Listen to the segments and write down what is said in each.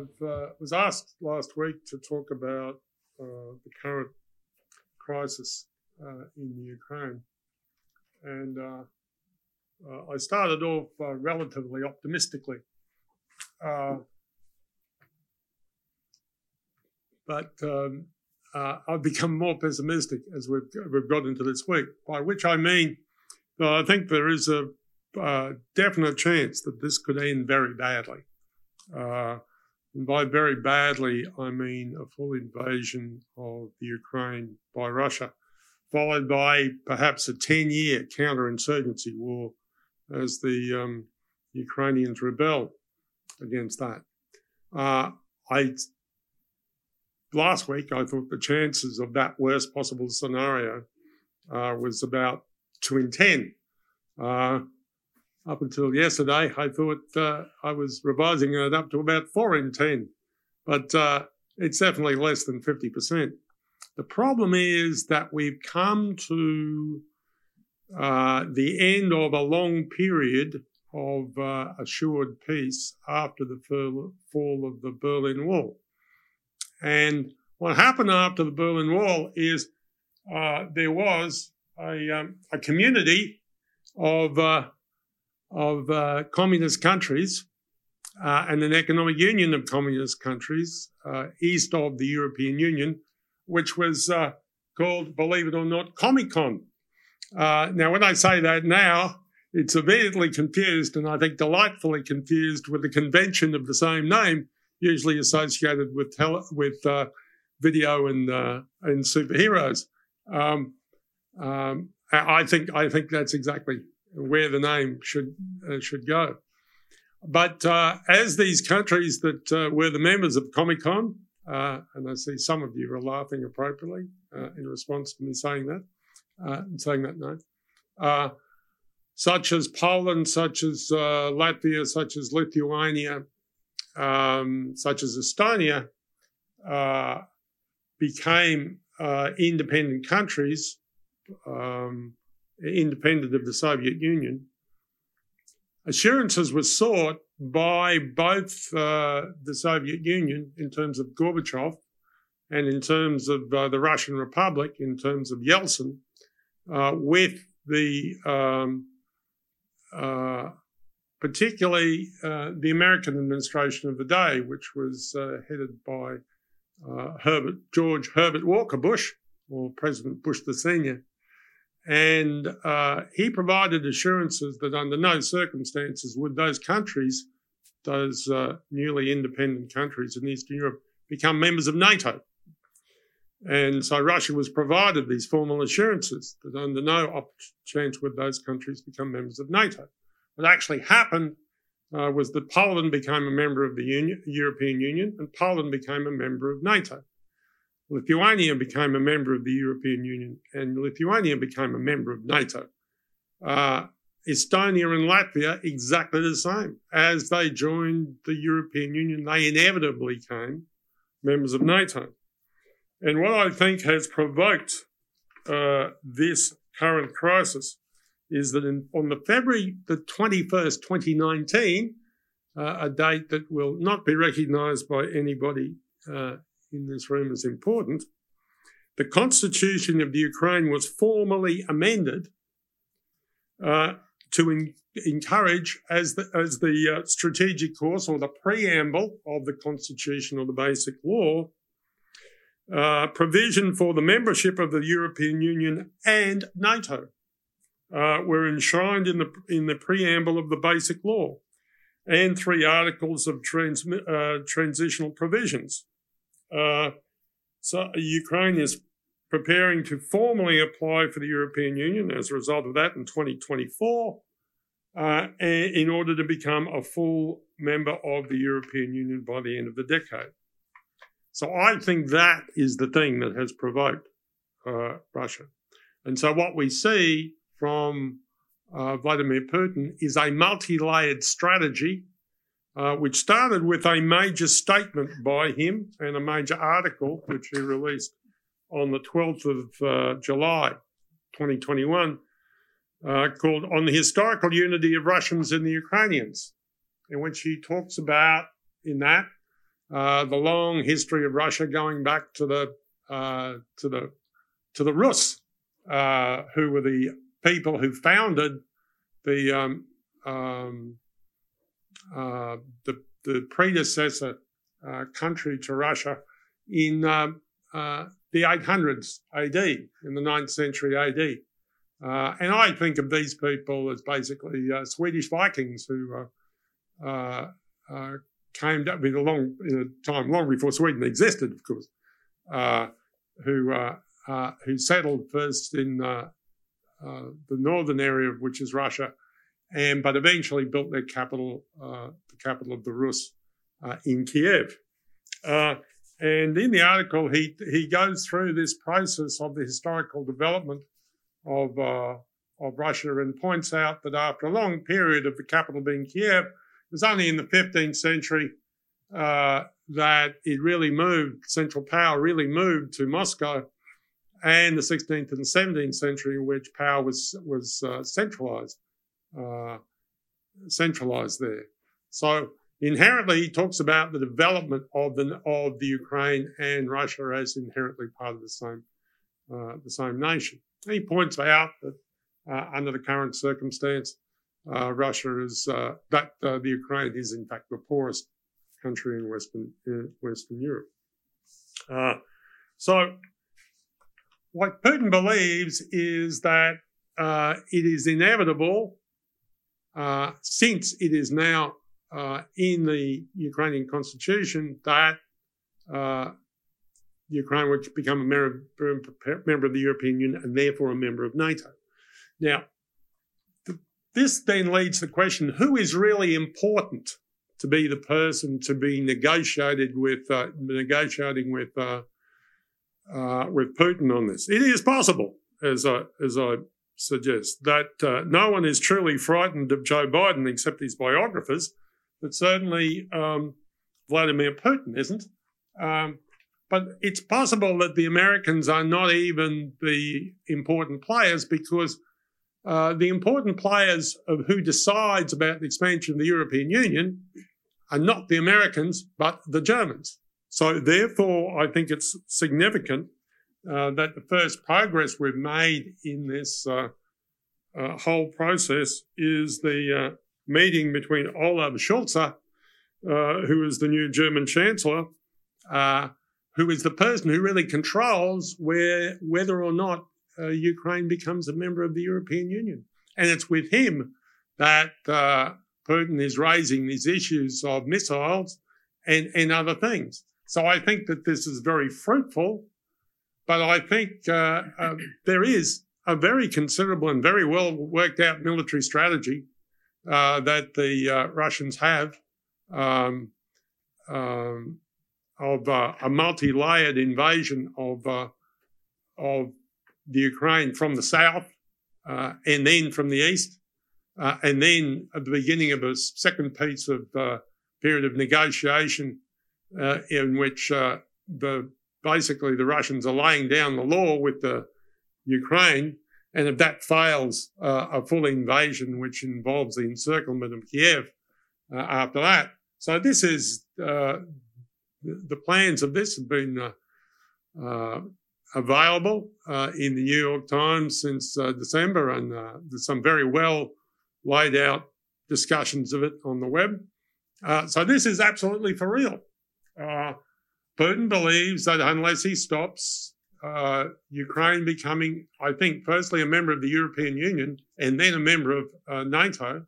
I uh, was asked last week to talk about uh, the current crisis uh, in Ukraine. And uh, uh, I started off uh, relatively optimistically. but um, I've become more pessimistic as we've, we've got into this week, by which I mean that I think there is a definite chance that this could end very badly. Uh, and by very badly, I mean a full invasion of the Ukraine by Russia, followed by perhaps a 10 year counterinsurgency war as the um, Ukrainians rebel against that. Uh, I last week I thought the chances of that worst possible scenario uh, was about two in ten. Uh, up until yesterday, I thought uh, I was revising it up to about four in 10, but uh, it's definitely less than 50%. The problem is that we've come to uh, the end of a long period of uh, assured peace after the fall of the Berlin Wall. And what happened after the Berlin Wall is uh, there was a, um, a community of uh, of uh, communist countries uh, and an economic union of communist countries uh, east of the European Union, which was uh, called, believe it or not, Comecon. Uh, now, when I say that now, it's immediately confused, and I think delightfully confused with the convention of the same name, usually associated with tele- with video and and superheroes. Um, um, I think I think that's exactly where the name should uh, should go. But uh, as these countries that uh, were the members of Comecon, uh, and I see some of you are laughing appropriately uh, in response to me saying that, uh, saying that note, such as Poland, such as Latvia, such as Lithuania, um, such as Estonia, became independent countries. Um, independent of the Soviet Union, assurances were sought by both uh, the Soviet Union in terms of Gorbachev and in terms of uh, the Russian Republic, in terms of Yeltsin, uh, with the um, uh, particularly uh, the American administration of the day, which was uh, headed by Herbert George Herbert Walker Bush, or President Bush the Senior, and uh, he provided assurances that under no circumstances would those countries, those uh, newly independent countries in Eastern Europe, become members of NATO. And so Russia was provided these formal assurances that under no chance would those countries become members of NATO. What actually happened uh, was that Poland became a member of the Union, European Union and Poland became a member of NATO. Lithuania became a member of the European Union and Lithuania became a member of NATO. Uh, Estonia and Latvia, exactly the same. As they joined the European Union, they inevitably became members of NATO. And what I think has provoked uh, this current crisis is that in, on the February the 21st, 2019, uh, a date that will not be recognised by anybody uh, in this room is important. The constitution of the Ukraine was formally amended uh, to encourage, as the, as the uh, strategic course or the preamble of the constitution or the basic law, uh, provision for the membership of the European Union and NATO uh, were enshrined in the in the preamble of the basic law, and three articles of trans, uh, transitional provisions. Uh, so Ukraine is preparing to formally apply for the European Union as a result of that in 2024 uh, in order to become a full member of the European Union by the end of the decade. So I think that is the thing that has provoked uh, Russia. And so what we see from uh, Vladimir Putin is a multi layered strategy uh, which started with a major statement by him and a major article which he released on the 12th of uh, July 2021 uh, called On the Historical Unity of Russians and the Ukrainians, in which he talks about, in that, uh, the long history of Russia going back to the uh, to the to the Rus, uh, who were the people who founded the um, um, uh, the, the predecessor uh, country to Russia in um, uh, the 800s AD, in the 9th century AD. Uh, and I think of these people as basically Swedish Vikings who came down in a long in a time long before Sweden existed, of course, who who settled first in the northern area, which is Russia, and but eventually built their capital, the capital of the Rus, in Kiev. Uh, and in the article, he he goes through this process of the historical development of uh, of Russia and points out that after a long period of the capital being Kiev, it was only in the 15th century uh, that it really moved. Central power really moved to Moscow, and the 16th and 17th century, in which power was was uh, centralized, uh, centralized there. So inherently he talks about the development of the of the Ukraine and Russia as inherently part of the same uh, the same nation. And he points out that uh, under the current circumstance, uh, Russia is uh, that uh, the Ukraine is in fact the poorest country in Western in Western Europe. Uh, so, what Putin believes is that it is inevitable, since it is now uh, in the Ukrainian constitution that uh, Ukraine would become a member, member of the European Union and therefore a member of NATO. Now, th- this then leads to the question who is really important to be the person to be negotiated with, uh, negotiating with, uh, uh, with Putin on this? It is possible, as I, as I suggest, that uh, no one is truly frightened of Joe Biden except his biographers but certainly um, Vladimir Putin isn't. Um, but it's possible that the Americans are not even the important players because uh, the important players of who decides about the expansion of the European Union are not the Americans, but the Germans. So therefore, I think it's significant uh, that the first progress we've made in this uh, uh whole process is the uh, meeting between Olaf Scholz, uh, who is the new German Chancellor, uh, who is the person who really controls where whether or not Ukraine becomes a member of the European Union. And it's with him that Putin is raising these issues of missiles and, and other things. So I think that this is very fruitful, but I think uh, uh, there is a very considerable and very well worked out military strategy uh, that the uh, Russians have um, um, of uh, a multi-layered invasion of uh, of the Ukraine from the south and then from the east, and then at the beginning of a second piece of period of negotiation in which the basically the Russians are laying down the law with the Ukraine and if that fails, uh, a full invasion, which involves the encirclement of Kiev uh, after that. So this is uh, the plans of this have been uh, uh, available uh, in the New York Times since December, and there's some very well laid out discussions of it on the web. so this is absolutely for real. Putin believes that unless he stops uh, Ukraine becoming, I think, firstly a member of the European Union and then a member of uh, NATO,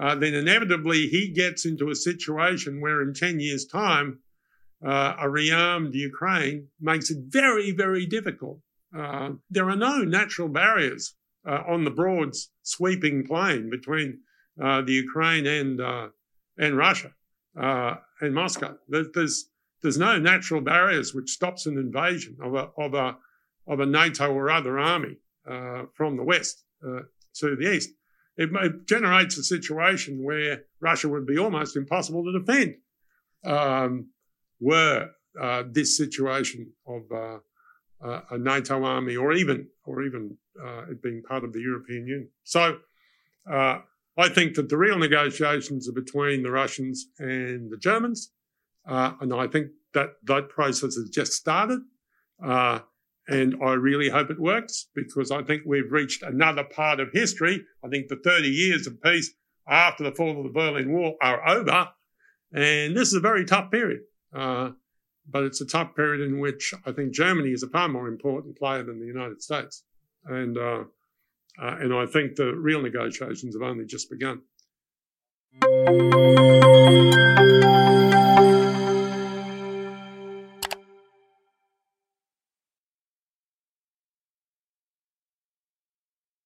uh, then inevitably he gets into a situation where in 10 years' time, uh, a rearmed Ukraine makes it very, very difficult. Uh, there are no natural barriers uh, on the broad sweeping plain between the Ukraine and, and Russia and Moscow. There's, there's no natural barriers which stops an invasion of a, of a, of a NATO or other army uh, from the west uh, to the east. It, it, generates a situation where Russia would be almost impossible to defend um, were uh, this situation of uh, uh, a NATO army or even or even uh, it being part of the European Union. So I think that the real negotiations are between the Russians and the Germans. Uh, and I think that that process has just started. Uh, and I really hope it works because I think we've reached another part of history. I think the 30 years of peace after the fall of the Berlin Wall are over. And this is a very tough period. Uh, but it's a tough period in which I think Germany is a far more important player than the United States. And, uh, uh, and I think the real negotiations have only just begun.